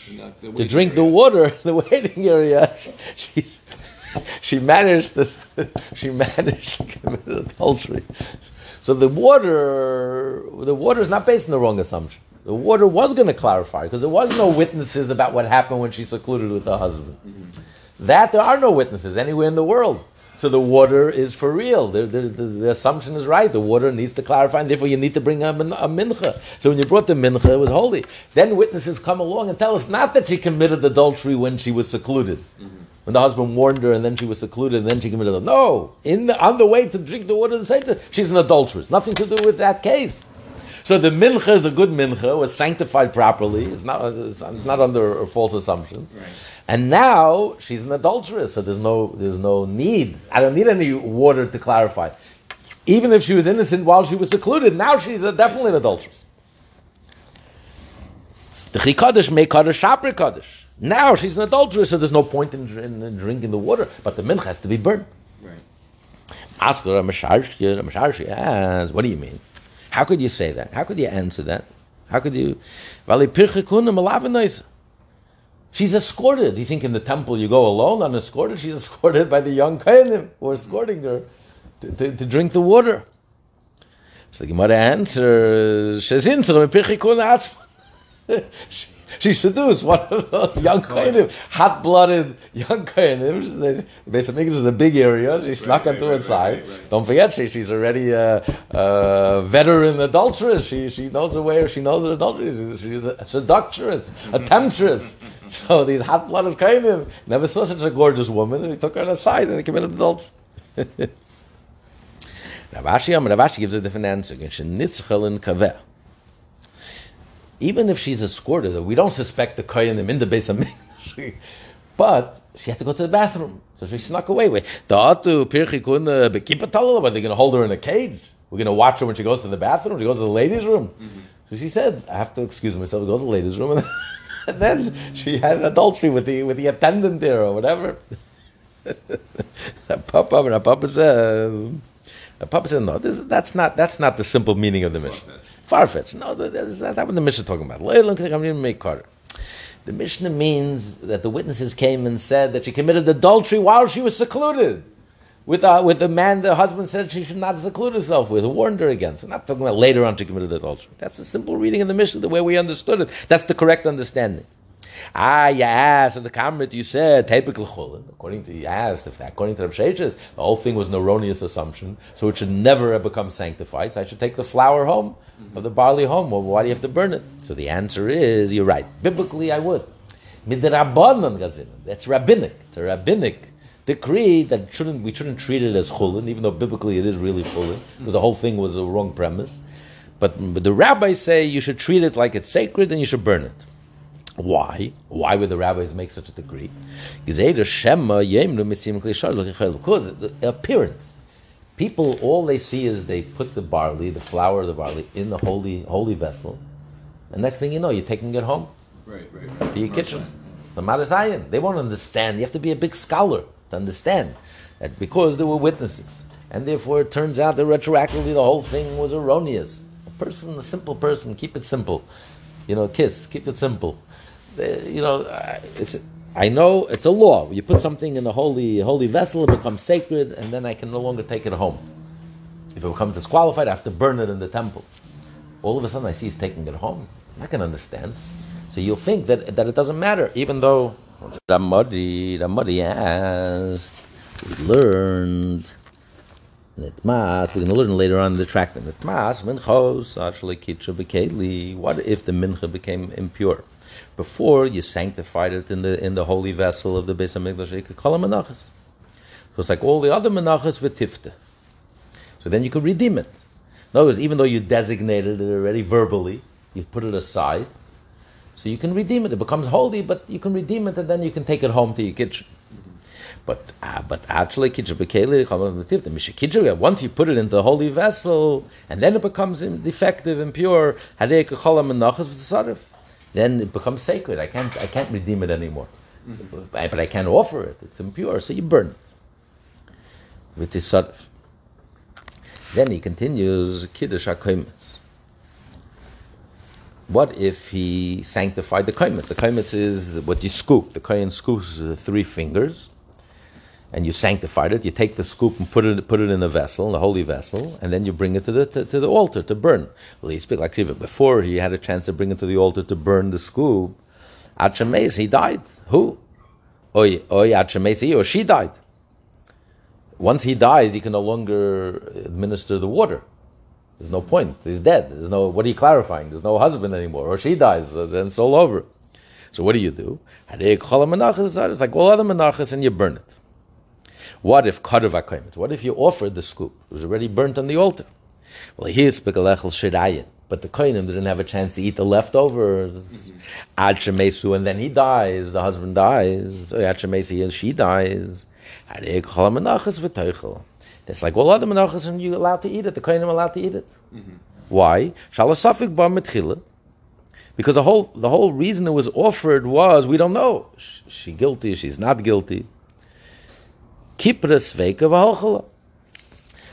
to drink the area. water, the waiting area, she's, she managed to, she managed to commit adultery. So the water, the water is not based on the wrong assumption. The water was going to clarify because there was no witnesses about what happened when she secluded with her husband. That there are no witnesses anywhere in the world. So the water is for real. The, the, the, the assumption is right. The water needs to clarify, and therefore you need to bring a, min- a mincha. So when you brought the mincha, it was holy. Then witnesses come along and tell us not that she committed adultery when she was secluded. Mm-hmm. When the husband warned her and then she was secluded and then she committed adultery. No, in the, on the way to drink the water of the Seder, she's an adulteress. Nothing to do with that case. So the mincha is a good mincha, was sanctified properly. It's not, it's not under false assumptions. Right. And now she's an adulteress, so there's no, there's no need. I don't need any water to clarify. Even if she was innocent while she was secluded, now she's a, definitely an adulteress. The chikadish make kaddish shapri kaddish. Now she's an adulteress, so there's no point in, in, in drinking the water. But the mincha has to be burned. Right. Ask her, What do you mean? How could you say that? How could you answer that? How could you? She's escorted. You think in the temple you go alone unescorted? She's escorted by the young kohenim who are escorting her to, to, to drink the water. So the Gemara answers, "Shezin tzara pirche kuna. She- She seduced one of those young kohenim, hot-blooded young kohenim. The Beis Hamikdash is a big area. She snuck right, onto right, her side. right, right. Don't forget, she, she's already a, a veteran adulteress. She, she knows her way, she knows her adultery. She's, she's a seductress, mm-hmm. a temptress. So these hot-blooded kohenim never saw such a gorgeous woman, and he took her aside and he committed adultery. Rav Ashi, Ravashi gives a different answer. Nitzchel in kaveh. Even if she's escorted, though, we don't suspect the kohenim in the Beis Hamikdash. But she had to go to the bathroom, so she snuck away. Wait, Da'atu pirchi kun bekipatalala, but they're going to hold her in a cage. We're going to watch her when she goes to the bathroom. She goes to the ladies' room. Mm-hmm. So she said, "I have to excuse myself to go to the ladies' room." And then she had an adultery with the with the attendant there or whatever. Papa, and Papa says, Papa said, "No, this, that's not that's not the simple meaning of the Mishnah. Far fetched. No, that's not what the Mishnah is talking about. The Mishnah means that the witnesses came and said that she committed adultery while she was secluded. With, uh, with the man the husband said she should not seclude herself with, warned her against. We're not talking about later on she committed adultery. That's a simple reading of the Mishnah, the way we understood it. That's the correct understanding. Ah, you asked, the Kamrit, you said, typical chulin. According to, you asked, if that, according to Rav Sheshes, the whole thing was an erroneous assumption, so it should never have become sanctified, so I should take the flour home, of the barley home, well, why do you have to burn it? So the answer is, you're right. Biblically, I would. Midrabanan gazin. That's rabbinic. It's a rabbinic decree that shouldn't we shouldn't treat it as chulin, even though biblically it is really chulin, because the whole thing was a wrong premise. But, but the rabbis say you should treat it like it's sacred and you should burn it. Why? Why would the rabbis make such a decree? Because the appearance. People, all they see is they put the barley, the flour of the barley, in the holy holy vessel, and next thing you know, you're taking it home Right, right, right. to your kitchen. The Marasayan, they won't understand. You have to be a big scholar to understand that because there were witnesses, and therefore it turns out that retroactively the whole thing was erroneous. A person, a simple person, keep it simple. You know, kiss, keep it simple. The- you know, it's. I know it's a law. You put something in a holy holy vessel, it becomes sacred, and then I can no longer take it home. If it becomes disqualified, I have to burn it in the temple. All of a sudden, I see he's taking it home. I can understand. So you'll think that, that it doesn't matter, even though Ramadi, Ramadi asked, we learned Nitmas, we're going to learn later on in the tract Nitmas, Minchos, actually Kitcha Bekeli. What if the Mincha became impure? Before you sanctified it in the in the holy vessel of the Beis Hamikdash, you could call it menachas. So it's like all the other menachas with tifta. So then you could redeem it. In other words, even though you designated it already verbally, you put it aside, so you can redeem it. It becomes holy, but you can redeem it, and then you can take it home to your kitchen. But uh, but actually. Once you put it into the holy vessel, and then it becomes defective, menachas v'tzarif. Then it becomes sacred. I can't I can't redeem it anymore. Mm-hmm. But but I can't offer it. It's impure, so you burn it with the sarif. Then he continues kiddush hakoimitz. What if he sanctified the kaimitz? The kaimitz is what you scoop. The kohen scoops three fingers, and you sanctified it. You take the scoop and put it put it in a vessel, the holy vessel, and then you bring it to the to, to the altar to burn. Well, he speak like Shiva. Before he had a chance to bring it to the altar to burn the scoop, Achames, he died. Who? Oy, oy, Achames, he or she died. Once he dies, he can no longer administer the water. There's no point. He's dead. There's no. What are you clarifying? There's no husband anymore, or she dies. So then it's all over. So what do you do? It's like all other menachas, and you burn it. What if kadav What if you offered the scoop? It was already burnt on the altar. Well, here's begalechel shirayin. But the kohenim didn't have a chance to eat the leftovers. Mm-hmm. Ad shemesu, and then he dies. The husband dies. Oh, Ad shemesi, and she dies. Harei kol menachas v'toichel. It's like all other menachas, and you're allowed to eat it. The kohenim are allowed to eat it. Mm-hmm. Why? Shalasafik bar mitchila. Because the whole the whole reason it was offered was we don't know. Sh- She guilty, she's not guilty. Kipra sveika v'halchala.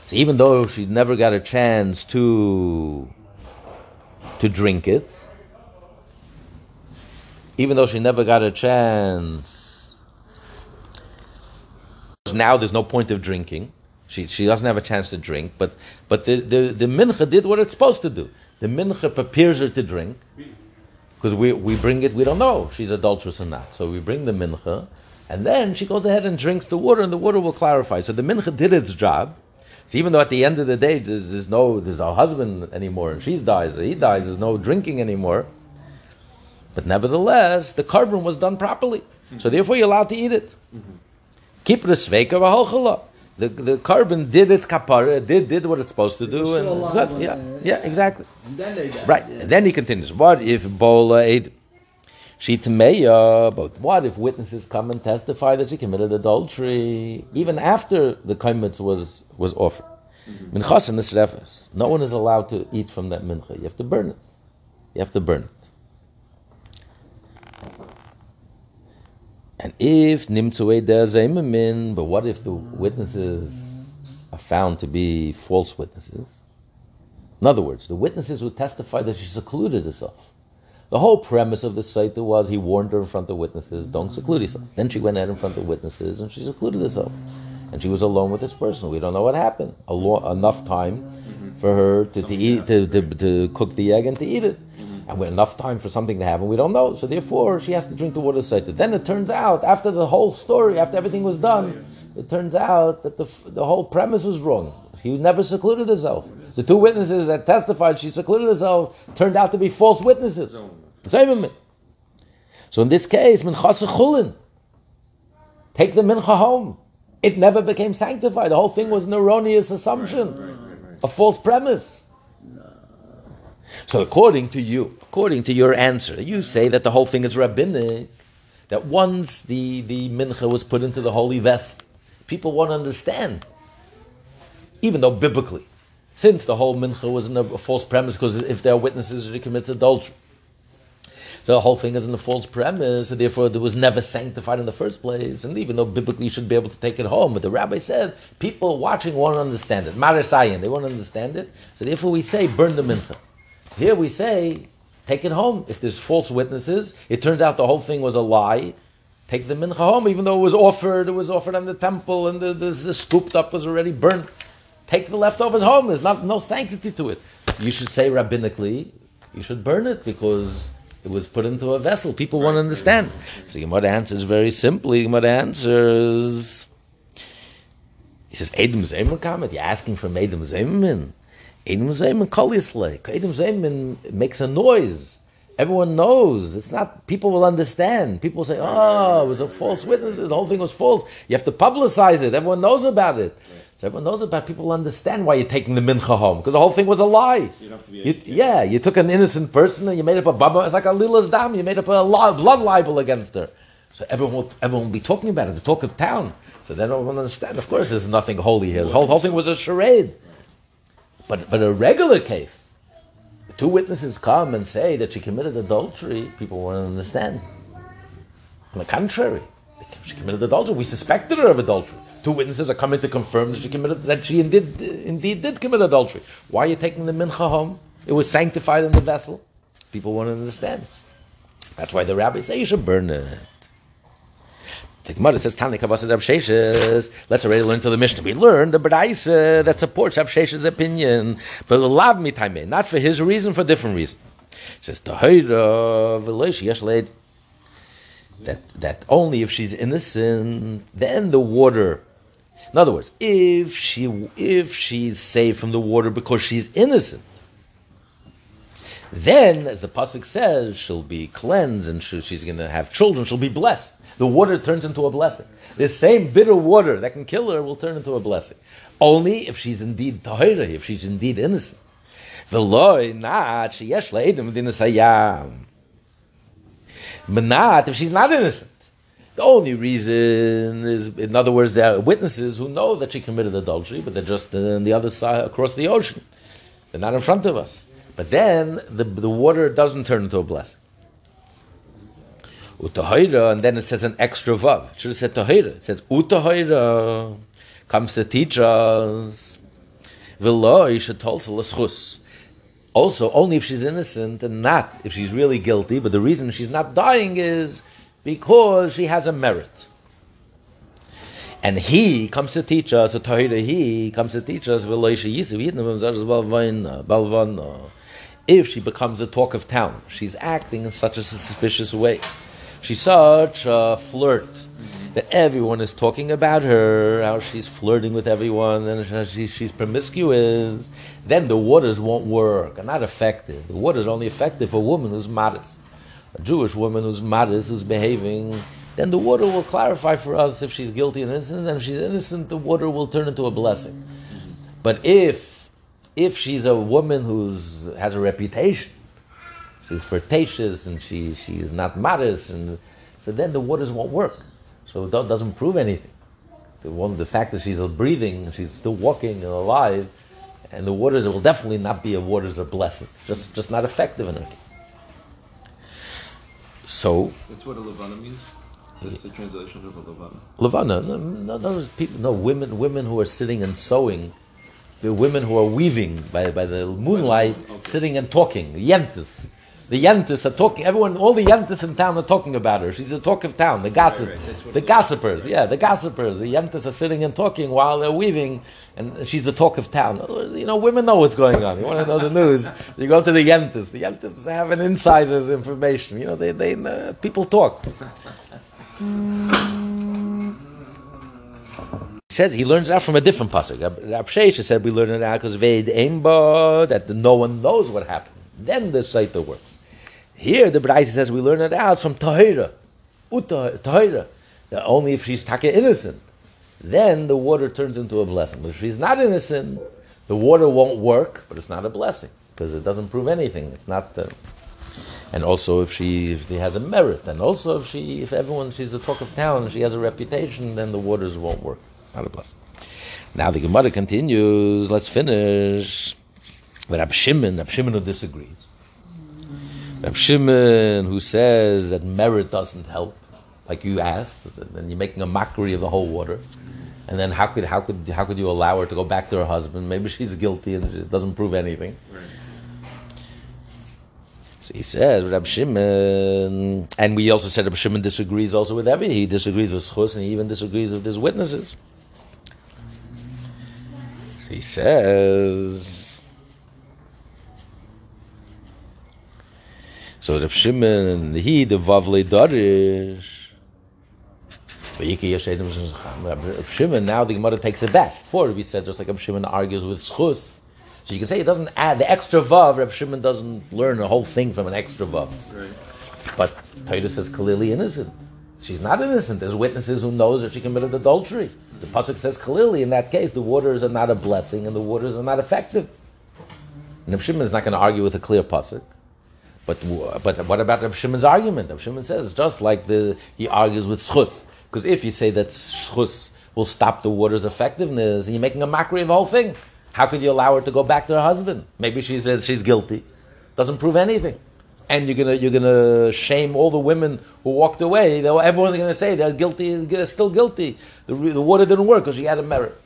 So even though she never got a chance to to drink it, even though she never got a chance, now there's no point of drinking. She, she doesn't have a chance to drink, but but the, the, the mincha did what it's supposed to do. The mincha prepares her to drink because we, we bring it, we don't know if she's adulterous or not. So we bring the mincha, and then she goes ahead and drinks the water, and the water will clarify. So the mincha did its job. So even though at the end of the day there's, there's no there's no husband anymore, and she dies, or he dies, there's no drinking anymore. But nevertheless, the carbon was done properly. Mm-hmm. So therefore, you're allowed to eat it. Keep the sveika v'halchala. The the carbon did its kapara, did did what it's supposed to do, and still alive good. when yeah, yeah, exactly. And then they. Right. Yeah. And then he continues. What if Bola ate she tmeya? But what if witnesses come and testify that she committed adultery even after the kaimitz was was offered? Mm-hmm. Minchas and nisrefes. No one is allowed to eat from that mincha. You have to burn it. You have to burn it. And if nimtzue min, but what if the witnesses are found to be false witnesses? In other words, the witnesses would testify that she secluded herself. The whole premise of the Sotah was he warned her in front of witnesses, don't seclude yourself. Then she went out in front of witnesses and she secluded herself. And she was alone with this person. We don't know what happened. A lo- enough time for her to, to eat to, to, to cook the egg and to eat it. Mm-hmm. And with enough time for something to happen, we don't know. So therefore, she has to drink the water Sotah. Then it turns out, after the whole story, after everything was done, it turns out that the, f- the whole premise was wrong. He never secluded herself. The two witnesses that testified she secluded herself turned out to be false witnesses. So in this case, minchas chulin. Take the mincha home. It never became sanctified. The whole thing was an erroneous assumption, a false premise. So according to you, according to your answer, you say that the whole thing is rabbinic. That once the, the mincha was put into the holy vessel, people won't understand. Even though biblically, since the whole mincha was in a, false premise, because if there are witnesses, she commits adultery. So the whole thing is in a false premise, and therefore it was never sanctified in the first place. And even though biblically you should be able to take it home, but the rabbi said people watching won't understand it. Marasayan, they won't understand it. So therefore we say burn the mincha. Here we say take it home. If there's false witnesses, it turns out the whole thing was a lie. Take the mincha home, even though it was offered. It was offered on the temple, and the, the, the scooped up was already burnt. Take the leftovers home. There's not no sanctity to it. You should say rabbinically, you should burn it because it was put into a vessel. People won't understand. So Gemara answers very simply. Gemara answers. He says, Edom Zemer comment. You're asking from Edom Zemerman. Edom Kolisle. Edom Zemerman makes a noise. Everyone knows. It's not, people will understand. People say, oh, it was a false witness. The whole thing was false. You have to publicize it. Everyone knows about it. So everyone knows about it. People understand why you're taking the mincha home. Because the whole thing was a lie. You don't have to be You- yeah, you took an innocent person and you made up a baba. It's like a lila's dam. You made up a blood libel against her. So everyone will, everyone will be talking about it. The talk of town. So everyone will understand. Of course, there's nothing holy here. The whole, whole thing was a charade. But but a regular case, two witnesses come and say that she committed adultery. People won't understand. On the contrary, she committed adultery. We suspected her of adultery. Two witnesses are coming to confirm that she committed that she indeed indeed did commit adultery. Why are you taking the mincha home? It was sanctified in the vessel. People won't understand. That's why the rabbis say you should burn it. The Gemara says, Tani. Let's already learn to the Mishnah. We learned the Baraisa that supports Avsheshes' opinion, but love me time not for his reason, for different reason. He says. That, that only if she's innocent, then the water. In other words, if she if she's saved from the water because she's innocent, then, as the pasuk says, she'll be cleansed and she, she's going to have children. She'll be blessed. The water turns into a blessing. The same bitter water that can kill her will turn into a blessing. Only if she's indeed tahira, if she's indeed innocent. But not if she's not innocent. The only reason is, in other words, there are witnesses who know that she committed adultery, but they're just on the other side, across the ocean. They're not in front of us. But then the, the water doesn't turn into a blessing. Utahira, and then it says an extra vav. It should have said tahira. It says utahira comes to teach us. V'lo should l'schus. Also, only if she's innocent and not if she's really guilty. But the reason she's not dying is because she has a merit. And he comes to teach us, a Tahira, he comes to teach us, uh, uh, if she becomes a talk of town, she's acting in such a suspicious way. She's such a flirt that everyone is talking about her, how she's flirting with everyone, and she, she's promiscuous. Then the waters won't work, are not effective. The water is only effective for a woman who's modest, a Jewish woman who's modest, who's behaving. Then the water will clarify for us if she's guilty and innocent. And if she's innocent, the water will turn into a blessing. But if if she's a woman who has a reputation she's flirtatious and she, she is not modest, and so then the waters won't work. So it doesn't prove anything. The, one, the fact that she's breathing, she's still walking and alive, and the waters will definitely not be a waters of blessing, just, just not effective case. So. That's what a levana means? That's the translation of a levana. Levana, no, no, those people, no, women, women who are sitting and sewing, the women who are weaving by, by the moonlight, okay. sitting and talking, yentis the Yentis are talking. Everyone, all the Yentis in town are talking about her. She's the talk of town. The gossip, right, right. the gossipers. Yeah, the gossipers. The Yentis are sitting and talking while they're weaving, and she's the talk of town. You know, women know what's going on. You want to know the news? You go to the Yentis. The Yentis have an insider's information. You know, they, they uh, people talk. He says he learns that from a different pasuk. Rab Shesha said we learn it out because Veid that no one knows what happened. Then the Sotah works. Here the Braisa says we learn it out from Tahira. Tahira. Only if she's taka innocent, then the water turns into a blessing. But if she's not innocent, the water won't work, but it's not a blessing because it doesn't prove anything. It's not. Uh, and also if she if she has a merit, and also if she if everyone she's a talk of town she has a reputation, then the waters won't work. Not a blessing. Now the Gemara continues. Let's finish. But Rab Shimon, Rab Shimon disagrees. Rab Shimon who says that merit doesn't help, like you asked, then you're making a mockery of the whole water. And then how could how could how could you allow her to go back to her husband? Maybe she's guilty and it doesn't prove anything. So he says Rab Shimon, and we also said Rab Shimon disagrees also with every. He disagrees with Schus and he even disagrees with his witnesses. So he says. So Reb Shimon, he, the Vavle Darish, Reb Shimon, now the Gemara takes it back. Before we said, just like Reb Shimon argues with Schus, so you can say it doesn't add the extra Vav, Reb Shimon doesn't learn the whole thing from an extra Vav. Right. But Titus is clearly innocent. She's not innocent. There's witnesses who knows that she committed adultery. The pasuk says clearly in that case the waters are not a blessing and the waters are not effective. And Reb Shimon is not going to argue with a clear pasuk. But but what about Rav Shimon's argument? Rav Shimon says just like the he argues with schus. Because if you say that schus will stop the water's effectiveness, and you're making a mockery of the whole thing, how could you allow her to go back to her husband? Maybe she says she's guilty. Doesn't prove anything. And you're gonna you're gonna shame all the women who walked away. Everyone's gonna say they're guilty. They're still guilty. The, the water didn't work because she had a merit.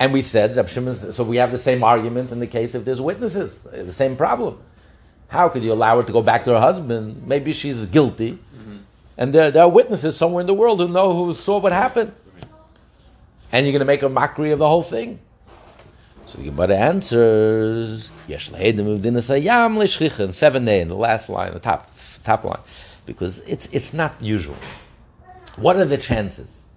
And we said, so we have the same argument in the case if there's witnesses, the same problem. How could you allow her to go back to her husband? Maybe she's guilty. Mm-hmm. And there, there are witnesses somewhere in the world who know, who saw what happened. And you're going to make a mockery of the whole thing. So the Gemara answers, Yesh seven day in the last line, the top, top line. Because it's, it's not usual. What are the chances?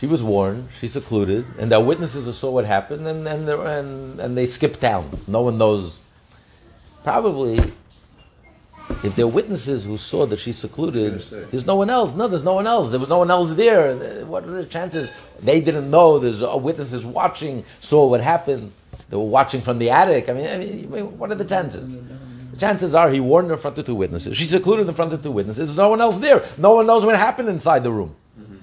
She was warned, she's secluded, and there are witnesses who saw what happened, and, and, and, and they skip town. No one knows probably if there are witnesses who saw that she's secluded, there's no one else. No, there's no one else. There was no one else there. What are the chances? They didn't know. There's witnesses watching, saw what happened. They were watching from the attic. I mean, I mean, what are the chances? The chances are he warned her in front of two witnesses. She's secluded in front of two witnesses. There's no one else there. No one knows what happened inside the room. Mm-hmm.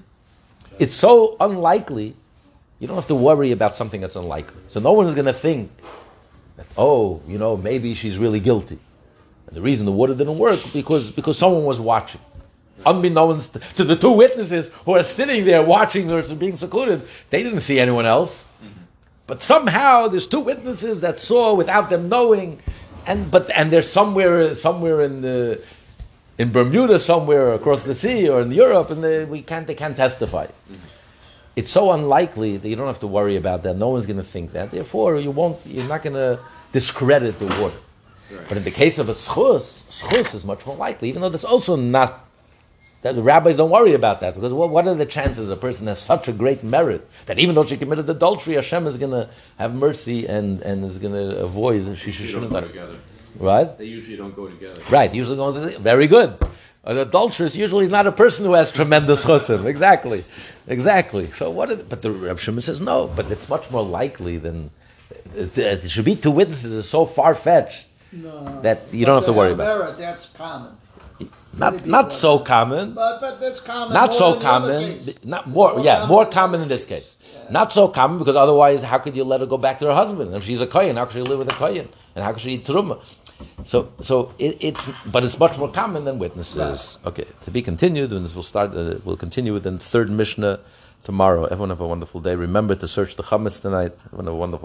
It's so unlikely. You don't have to worry about something that's unlikely. So no one is going to think That, oh, you know, maybe she's really guilty. And the reason the water didn't work because because someone was watching. Unbeknownst to the two witnesses who are sitting there watching her being secluded, they didn't see anyone else. But somehow there's two witnesses that saw without them knowing, and but and they're somewhere somewhere in the in Bermuda somewhere across the sea or in Europe, and they, we can't they can't testify. It's so unlikely that you don't have to worry about that. No one's going to think that. Therefore, you won't. You're not going to discredit the water. But in the case of a schus, schus is much more likely, even though there's also not that the rabbis don't worry about that because what, what are the chances a person has such a great merit that even though she committed adultery, Hashem is going to have mercy and, and is going to avoid she Usually shouldn't don't go together. right. They usually don't go together. Right, usually going to the, very good. An adulteress usually is not a person who has tremendous chusim. Exactly, exactly. So what? The, but the Reb Shimon says no. But it's much more likely than it, it should be two witnesses is so far fetched No. that you don't have to worry about. merit, That's common. Not not so common. But, but that's common. Not so than the other common. Not more. More Yeah, common more common in this case. Not so common because otherwise, how could you let her go back to her husband? If she's a kohen, how could she live with a kohen? And how could she eat truma? So, so it, it's, but it's much more common than witnesses. Okay, to be continued, and we'll start. Uh, we'll continue with the third mishnah tomorrow. Everyone have a wonderful day. Remember to search the chametz tonight. Everyone have a wonderful.